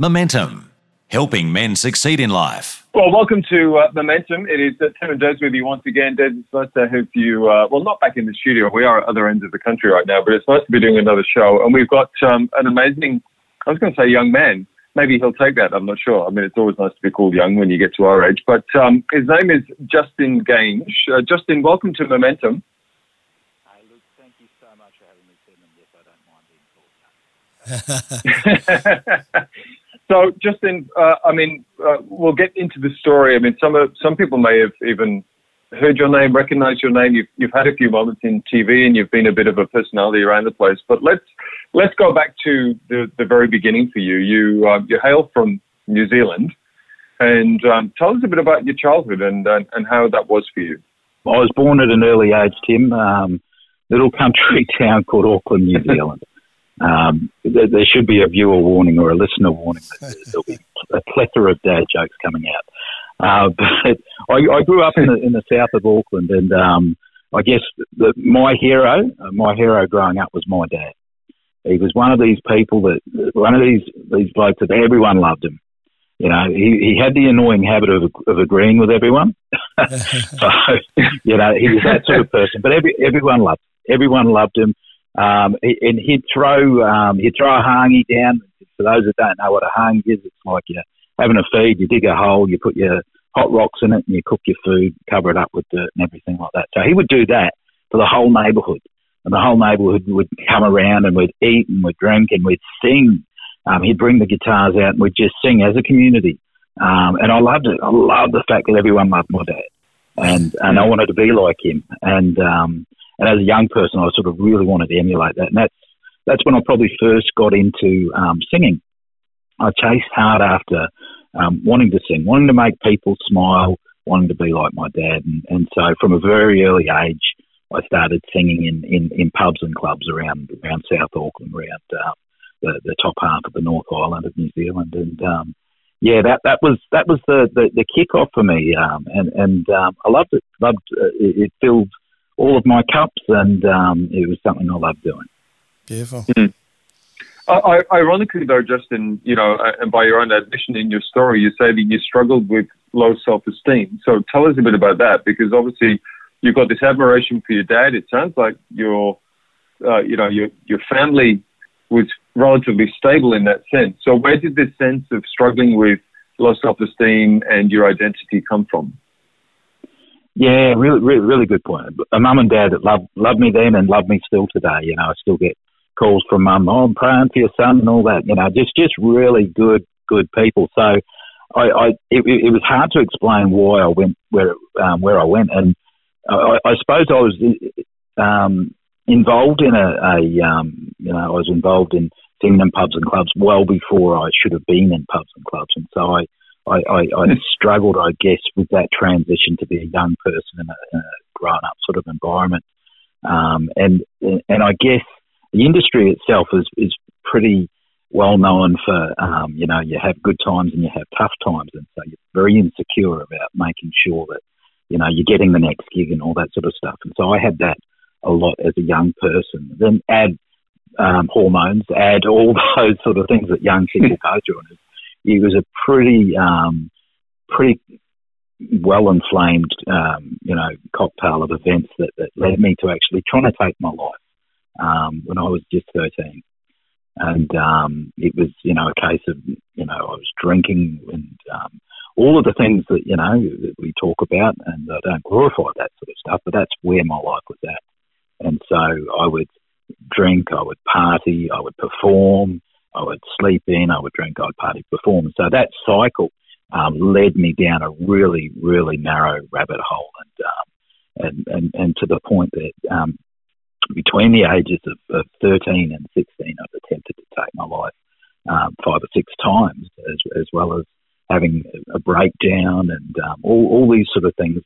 Momentum, helping men succeed in life. Well, welcome to uh, Momentum. It is uh, Tim and Des with you once again. Des, it's nice to have you, uh, well, not back in the studio. We are at other ends of the country right now, but it's nice to be doing another show. And we've got um, an amazing, I was going to say young man. Maybe he'll take that. I'm not sure. I mean, it's always nice to be called young when you get to our age. But um, his name is Justin Gainge. Uh, Justin, welcome to Momentum. So much for having me, Tim. And yes, I don't mind being called young. So, Justin, uh, I mean, uh, we'll get into the story. I mean, some of, some people may have even heard your name, recognized your name. You've, you've had a few moments in TV, and you've been a bit of a personality around the place. But let's let's go back to the, the very beginning for you. You uh, you hail from New Zealand, and um, tell us a bit about your childhood and uh, and how that was for you. I was born at an early age, Tim. Um, little country town called Auckland, New Zealand. Um, there, there, should be a viewer warning or a listener warning. There'll be a plethora of dad jokes coming out. Uh, but I, I, grew up in the, in the south of Auckland, and um, I guess the, my hero, uh, my hero growing up was my dad. He was one of these people that, one of these these blokes that everyone loved him. You know, he, he had the annoying habit of, of agreeing with everyone. so, you know, he was that sort of person. But every, everyone loved him. Everyone loved him. Um, and he'd throw um, he'd throw a hangi down. For those that don't know what a hangi is, it's like you're having a feed. You dig a hole, you put your hot rocks in it, and you cook your food, cover it up with dirt and everything like that. So he would do that for the whole neighbourhood, and the whole neighbourhood would come around and we'd eat and we'd drink and we'd sing. Um, he'd bring the guitars out and we'd just sing as a community. Um, and I loved it. I loved the fact that everyone loved my dad, and and I wanted to be like him. And um, and as a young person, I sort of really wanted to emulate that. And that's, that's when I probably first got into um, singing. I chased hard after um, wanting to sing, wanting to make people smile, wanting to be like my dad. And, and so from a very early age, I started singing in, in, in pubs and clubs around around South Auckland, around uh, the, the top half of the North Island of New Zealand. And um, yeah, that, that was that was the, the, the kick for me. Um, and and um, I loved it. Loved uh, it, it filled all of my cups, and um, it was something I loved doing. Beautiful. Mm-hmm. Uh, ironically, though, Justin, you know, uh, and by your own admission in your story, you say that you struggled with low self-esteem. So tell us a bit about that, because obviously you've got this admiration for your dad. It sounds like your, uh, you know, your your family was relatively stable in that sense. So where did this sense of struggling with low self-esteem and your identity come from? Yeah, really, really, really good point. A mum and dad that loved loved me then and love me still today. You know, I still get calls from mum. Oh, I'm praying for your son and all that. You know, just just really good, good people. So, I, I it, it was hard to explain why I went where um, where I went, and I, I suppose I was um, involved in a, a um, you know I was involved in singing in pubs and clubs well before I should have been in pubs and clubs, and so I I, I, I struggled, I guess, with that transition to be a young person in a, in a grown-up sort of environment. Um, and and I guess the industry itself is is pretty well known for um, you know you have good times and you have tough times, and so you're very insecure about making sure that you know you're getting the next gig and all that sort of stuff. And so I had that a lot as a young person. Then add um, hormones, add all those sort of things that young people go through, and it was a pretty um, pretty well inflamed um, you know cocktail of events that, that led me to actually trying to take my life um, when I was just thirteen, and um, it was you know a case of you know I was drinking and um, all of the things that you know that we talk about, and I don't glorify that sort of stuff, but that's where my life was at, and so I would drink, I would party, I would perform, I would sleep in, I would drink, I'd party, perform. So that cycle um, led me down a really, really narrow rabbit hole, and um, and, and and to the point that um, between the ages of, of 13 and 16, I've attempted to take my life um, five or six times, as as well as having a breakdown and um, all all these sort of things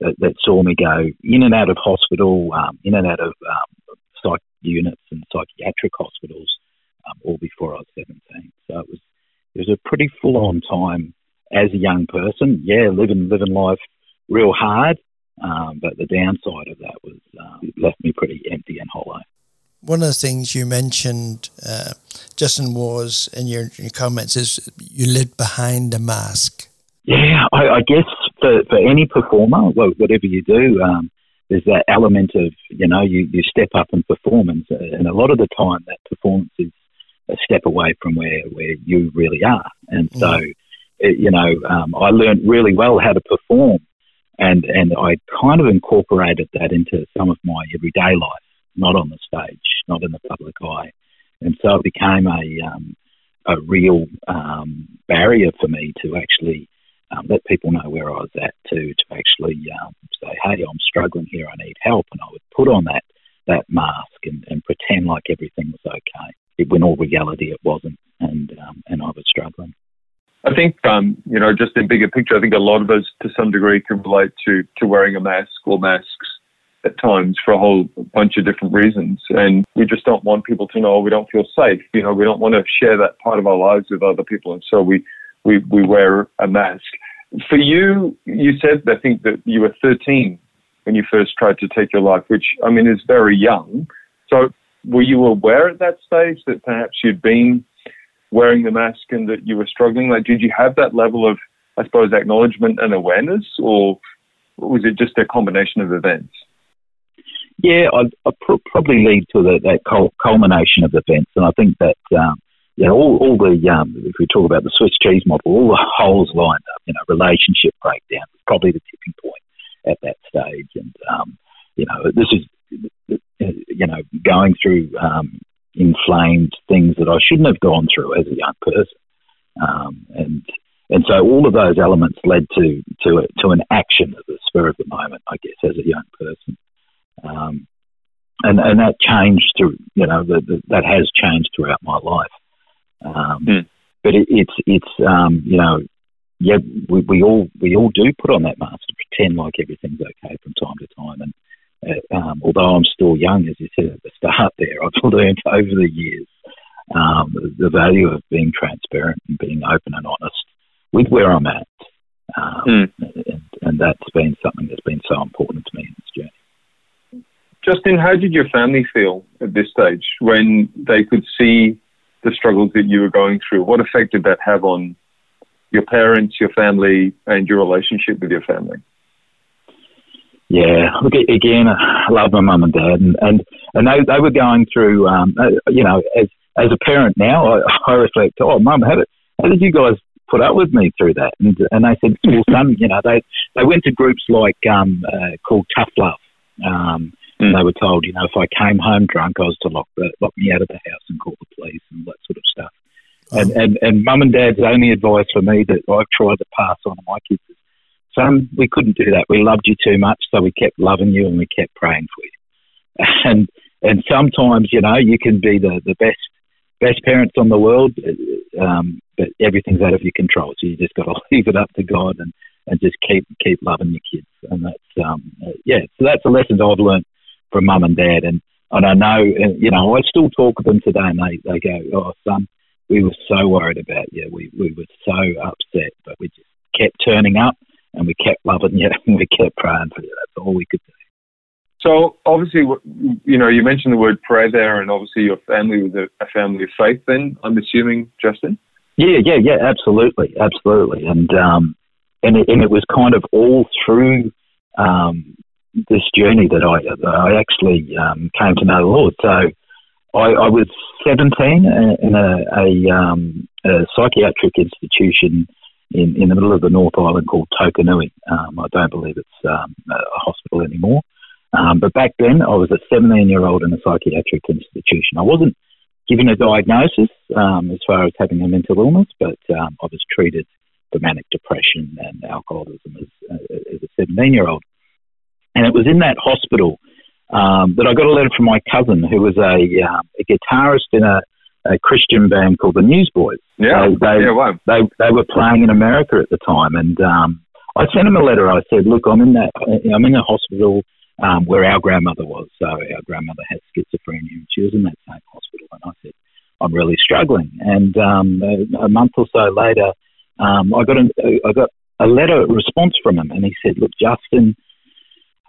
that, that saw me go in and out of hospital, um, in and out of psych units and psychiatric hospitals um, all before I was 17. So it was it was a pretty full on time as a young person. Yeah, living living life real hard, um, but the downside of that was um, it left me pretty empty and hollow. one of the things you mentioned, uh, Justin, was in your, your comments is you lived behind a mask. Yeah, I, I guess for, for any performer, well, whatever you do, um, there's that element of, you know, you, you step up in performance. And a lot of the time, that performance is a step away from where, where you really are. And mm. so, it, you know, um, I learned really well how to perform. And, and I kind of incorporated that into some of my everyday life, not on the stage, not in the public eye. And so it became a, um, a real um, barrier for me to actually um, let people know where I was at to to actually um, say, hey, I'm struggling here, I need help, and I would put on that that mask and, and pretend like everything was okay. When all reality it wasn't, and um, and I was struggling. I think, um, you know, just in bigger picture, I think a lot of us, to some degree, can relate to to wearing a mask or masks at times for a whole bunch of different reasons, and we just don't want people to know we don't feel safe. You know, we don't want to share that part of our lives with other people, and so we we, we wear a mask. For you, you said, I think, that you were 13 when you first tried to take your life, which, I mean, is very young. So were you aware at that stage that perhaps you'd been wearing the mask and that you were struggling? Like, did you have that level of, I suppose, acknowledgement and awareness, or was it just a combination of events? Yeah, pr- probably lead to the, that culmination of events, and I think that um, you know, all, all the, um, if we talk about the Swiss cheese model, all the holes lined up, you know, relationship breakdown, was probably the tipping point at that stage. And, um, you know, this is, you know, going through um, inflamed things that I shouldn't have gone through as a young person. Um, and, and so all of those elements led to, to, a, to an action at the spur of the moment, I guess, as a young person. Um, and, and that changed through, you know, the, the, that has changed throughout my life. Um, mm. But it, it's it's um, you know yeah we, we all we all do put on that mask to pretend like everything's okay from time to time and. Uh, um, although I'm still young, as you said at the start there, I've learned over the years um, the value of being transparent and being open and honest with where I'm at. Um, mm. and, and, that's been something that's been so important to me in this journey. Justin, how did your family feel at this stage when they could see the struggles that you were going through. What effect did that have on your parents, your family, and your relationship with your family? Yeah, look again. I love my mum and dad, and and, and they they were going through. Um, uh, you know, as as a parent now, I, I reflect. Oh, mum, how did how did you guys put up with me through that? And and they said, well, son, you know, they they went to groups like um, uh, called Tough Love. Um, Mm. They were told, you know, if I came home drunk, I was to lock the, lock me out of the house and call the police and that sort of stuff. Oh. And, and and mum and dad's only advice for me that I've tried to pass on to my kids is, son, we couldn't do that. We loved you too much, so we kept loving you and we kept praying for you. And and sometimes, you know, you can be the, the best best parents on the world, um, but everything's out of your control. So you just got to leave it up to God and, and just keep keep loving your kids. And that's um, uh, yeah. So that's a lesson I've learned from mum and dad. And, and I know, you know, I still talk with them today and they, they go, oh, son, we were so worried about you. We, we were so upset, but we just kept turning up and we kept loving you and we kept praying for you. That's all we could do. So obviously, you know, you mentioned the word prayer there, and obviously your family was a, family of faith. Then I'm assuming, Justin. Yeah, yeah, yeah, absolutely, absolutely, and um, and it, and it was kind of all through um, this journey that I I actually um, came to know the Lord. So I, I was 17 in a, a, um, a, psychiatric institution in, in the middle of the North Island called Tokanui. Um, I don't believe it's um, a hospital anymore. Um, but back then, I was a 17 year old in a psychiatric institution. I wasn't given a diagnosis um, as far as having a mental illness, but I was treated for manic depression and alcoholism as, uh, as a 17 year old. And it was in that hospital um, that I got a letter from my cousin, who was a, uh, a guitarist in a, a, Christian band called the Newsboys. Yeah, they, yeah, wow. they, they were playing in America at the time, and um, I sent him a letter. I said, "Look, I'm in that. I'm in a hospital um, where our grandmother was. So our grandmother had schizophrenia, and she was in that same hospital. And I said, I'm really struggling. And um, a, a, month or so later, um, I got a, I got a letter response from him, and he said, "Look, Justin."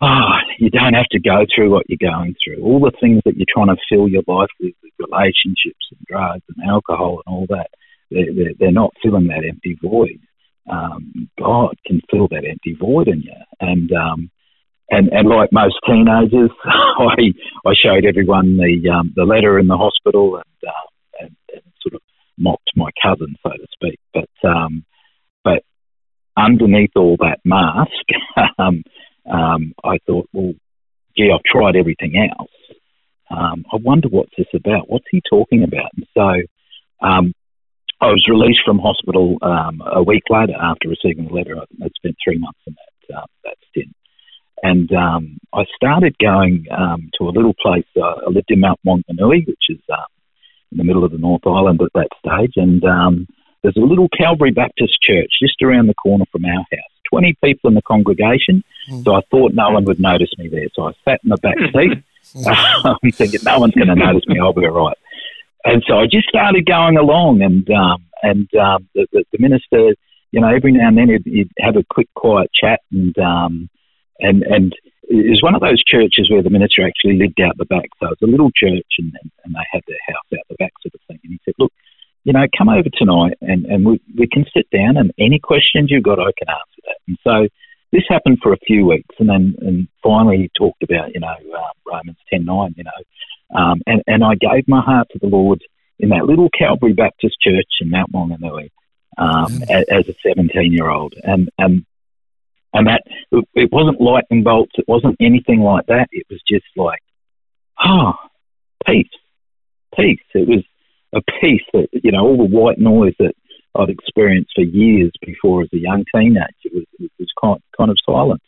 Oh, you don't have to go through what you're going through. All the things that you're trying to fill your life with, with relationships and drugs and alcohol and all that, they're, they're, they're not filling that empty void. Um, God can fill that empty void in you. And, um, and, and like most teenagers, I, I showed everyone the, um, the letter in the hospital and, uh, and, and sort of mocked my cousin, so to speak. But, um, but underneath all that mask, um, um, I thought, well, gee, I've tried everything else. Um, I wonder what's this about? What's he talking about? And so um, I was released from hospital um, a week later after receiving the letter. I spent three months in that, uh, that stint. And um, I started going um, to a little place. Uh, I lived in Mount Maunganui, which is uh, in the middle of the North Island at that stage. And there's a little Calvary Baptist church just around the corner from our house. 20 people in the congregation, mm. so I thought no one would notice me there. So I sat in the back seat. I'm thinking no one's going to notice me. I'll be all right. And so I just started going along, and um, and um, the, the, the minister, you know, every now and then he'd, he'd have a quick, quiet chat, and um, and and it was one of those churches where the minister actually lived out the back. So it's a little church, and, and they had their house out the back, sort of thing. And he said, "Look, you know, come over tonight and, and we, we can sit down and any questions you've got, I can answer that. And so this happened for a few weeks and then and finally he talked about, you know, uh, Romans 10 9, you know, um, and, and I gave my heart to the Lord in that little Calvary Baptist church in Mount Maunganui um, mm. as, as a 17 year old. And, and, and that it wasn't lightning bolts, it wasn't anything like that. It was just like, oh, peace, peace. It was, a piece that you know all the white noise that I'd experienced for years before as a young teenager was, was kind kind of silence,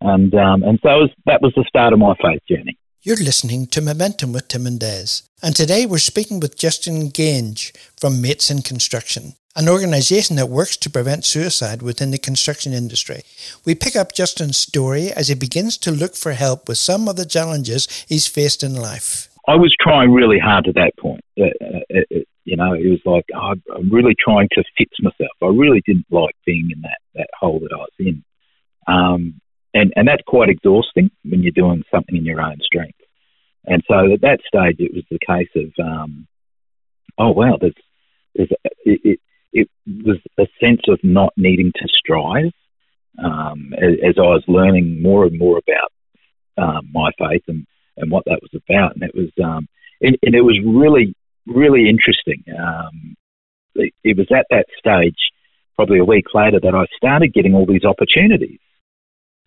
and um, and so was, that was the start of my faith journey. You're listening to Momentum with Tim and Des, and today we're speaking with Justin Gange from Mates in Construction, an organisation that works to prevent suicide within the construction industry. We pick up Justin's story as he begins to look for help with some of the challenges he's faced in life. I was trying really hard at that point. Uh, it, it, you know, it was like oh, I'm really trying to fix myself. I really didn't like being in that, that hole that I was in. Um, and, and that's quite exhausting when you're doing something in your own strength. And so at that stage, it was the case of, um, oh, wow, there's, there's it, it, it was a sense of not needing to strive um, as, as, I was learning more and more about um, my faith and and what that was about. And it was um, and, and it was really really interesting. Um, it, it was at that stage, probably a week later, that I started getting all these opportunities.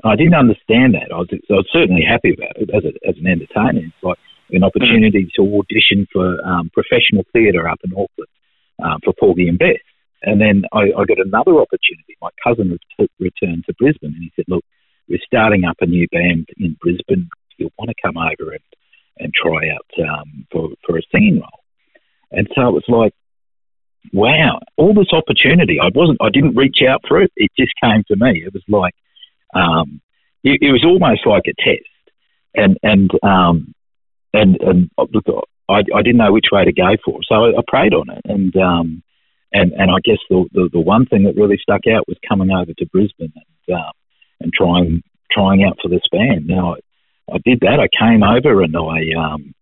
I didn't understand that. I was, I was certainly happy about it as, a, as an entertainer. It's like an opportunity to audition for um, professional theatre up in Auckland um, for Porgy and Bess. And then I, I, got another opportunity. My cousin returned to Brisbane and he said, Look, we're starting up a new band in Brisbane you'll want to come over and, and try out um, for, for a singing role. And so it was like, wow, all this opportunity. I wasn't, I didn't reach out for it. It just came to me. It was like, um, it, it was almost like a test. And, and, um, and, and uh, look, I, I didn't know which way to go for. So I, I prayed on it. And, um, and, and I guess the, the, the one thing that really stuck out was coming over to Brisbane and, um, and trying, trying out for this band. Now, I did that. I came over and I um,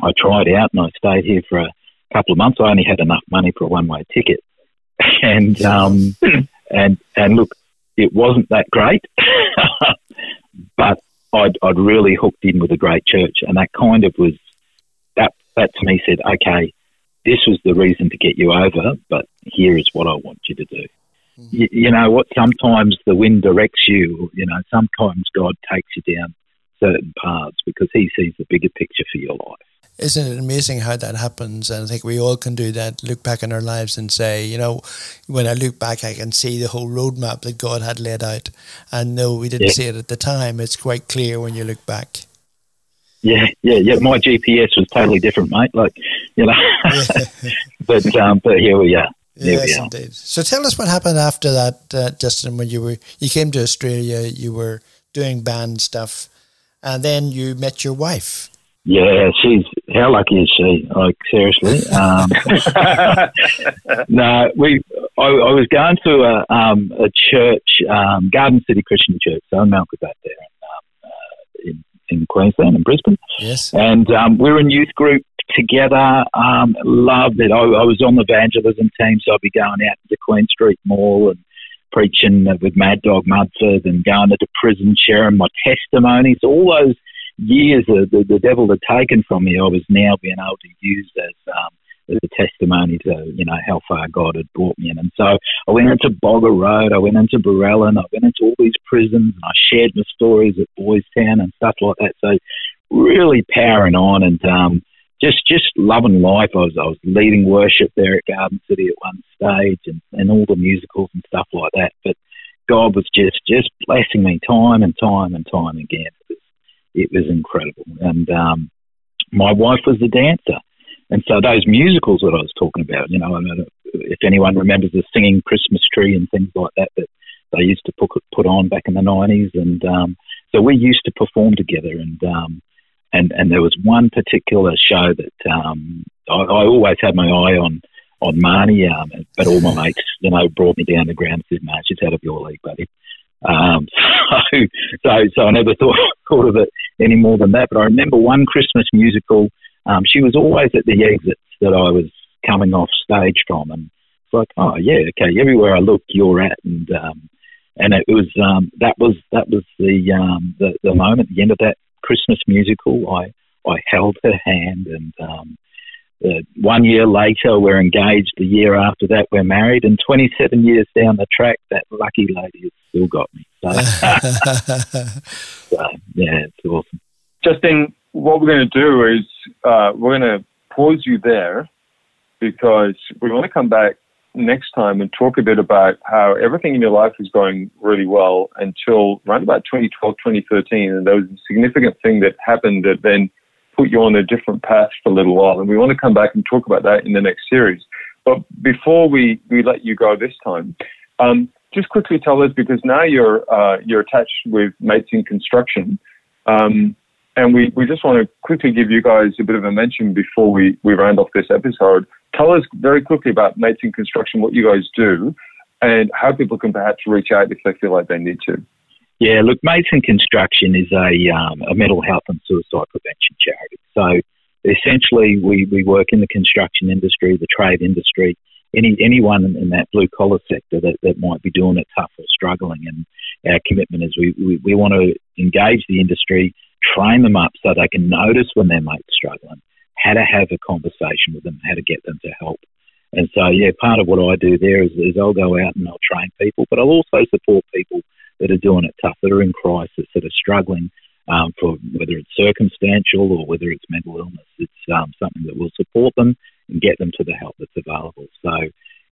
I tried out and I stayed here for a couple of months. I only had enough money for a one way ticket, and um, and and look, it wasn't that great, but I'd I'd really hooked in with a great church, and that kind of was that that to me said, okay, this was the reason to get you over, but here is what I want you to do. Mm-hmm. You, you know what? Sometimes the wind directs you. You know, sometimes God takes you down certain paths because he sees the bigger picture for your life. Isn't it amazing how that happens? And I think we all can do that. Look back in our lives and say, you know, when I look back, I can see the whole roadmap that God had laid out. And no, we didn't yeah. see it at the time. It's quite clear when you look back. Yeah, yeah, yeah. My GPS was totally different, mate. Like, you know, but um, but here we are. Here yes, we are. indeed. So tell us what happened after that, uh, Justin. When you were you came to Australia, you were doing band stuff and then you met your wife. Yeah, she's how lucky is she? Like seriously. Um, no, we. I, I, was going to a, um, a church, um, Garden City Christian Church, so in Mount there. And, um, in Queensland, in Brisbane. Yes. And um, we're in youth group together. Um, loved it. I, I was on the evangelism team, so I'd be going out to the Queen Street Mall and preaching with Mad Dog Mudford and going into prison, sharing my testimonies. All those years that the, the devil had taken from me, I was now being able to use as um, as a testimony to you know how far God had brought me in. And so I went into Boggo Road, I went into Borallon, I went into all these prisons, and I shared my stories at Boys Town and stuff like that. So really powering on and um, just just loving life. I was I was leading worship there at Garden City at one stage, and, and all the musicals and stuff like that. But God was just just blessing me time and time and time again. It was, it was incredible, and um, my wife was a dancer. And so those musicals that I was talking about, you know, I mean, if anyone remembers the singing Christmas tree and things like that that they used to put put on back in the nineties, and um, so we used to perform together. And um, and and there was one particular show that um, I, I always had my eye on on Marnie, um, but all my mates, you know, brought me down the ground and said, "No, she's out of your league, buddy." Um, so, so, so I never thought thought of it any more than that. But I remember one Christmas musical um, she was always at the exits that I was coming off stage from, and it's like, oh yeah, okay, everywhere I look, you're at, and um, and it was um, that was that was the, um, the the moment, the end of that Christmas musical. I I held her hand, and um, uh, one year later, we're engaged. The year after that, we're married, and 27 years down the track, that lucky lady has still got me. So, so yeah, it's awesome. Justin, what we're going to do is uh, we're going to pause you there because we want to come back next time and talk a bit about how everything in your life was going really well until around about 2012, 2013. And there was a significant thing that happened that then put you on a different path for a little while. And we want to come back and talk about that in the next series. But before we, we let you go this time, um, just quickly tell us because now you're uh, you're attached with Mates in Construction. Um, and we, we just want to quickly give you guys a bit of a mention before we, we round off this episode. Tell us very quickly about Mates in Construction, what you guys do, and how people can perhaps reach out if they feel like they need to. Yeah, look, Mates in Construction is a, um, a mental health and suicide prevention charity. So essentially, we, we work in the construction industry, the trade industry, any anyone in that blue collar sector that, that might be doing it tough or struggling. And our commitment is we, we, we want to engage the industry train them up so they can notice when their mate's struggling, how to have a conversation with them, how to get them to help. And so, yeah, part of what I do there is, is I'll go out and I'll train people, but I'll also support people that are doing it tough, that are in crisis, that are struggling um, for whether it's circumstantial or whether it's mental illness. It's um, something that will support them and get them to the help that's available. So,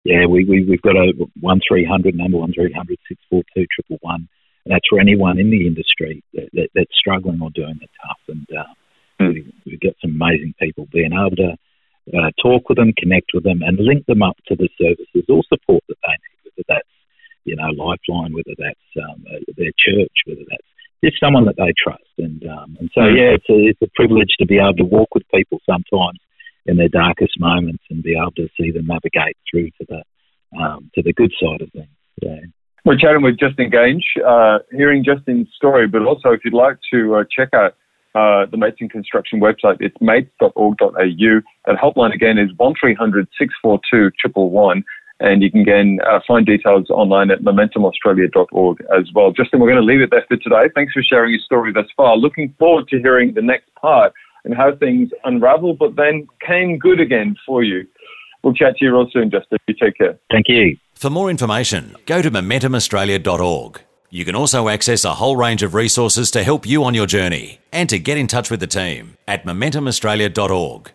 yeah, we, we, we've got a 1300 number 1300 642 111 and that's for anyone in the industry that, that, that's struggling or doing it tough. And uh, we, we've got some amazing people being able to uh, talk with them, connect with them, and link them up to the services or support that they need, whether that's you know Lifeline, whether that's um, uh, their church, whether that's just someone that they trust. And um, and so mm. yeah, it's a, it's a privilege to be able to walk with people sometimes in their darkest moments and be able to see them navigate through to the um, to the good side of things. Yeah. We're chatting with Justin Gange, uh, hearing Justin's story, but also if you'd like to uh, check out uh, the Mates in Construction website, it's mates.org.au. That helpline again is 1300 642 111. And you can again uh, find details online at momentumaustralia.org as well. Justin, we're going to leave it there for today. Thanks for sharing your story thus far. Looking forward to hearing the next part and how things unravel, but then came good again for you. We'll chat to you real soon, Justin. You take care. Thank you. For more information, go to momentumaustralia.org. You can also access a whole range of resources to help you on your journey and to get in touch with the team at momentumaustralia.org.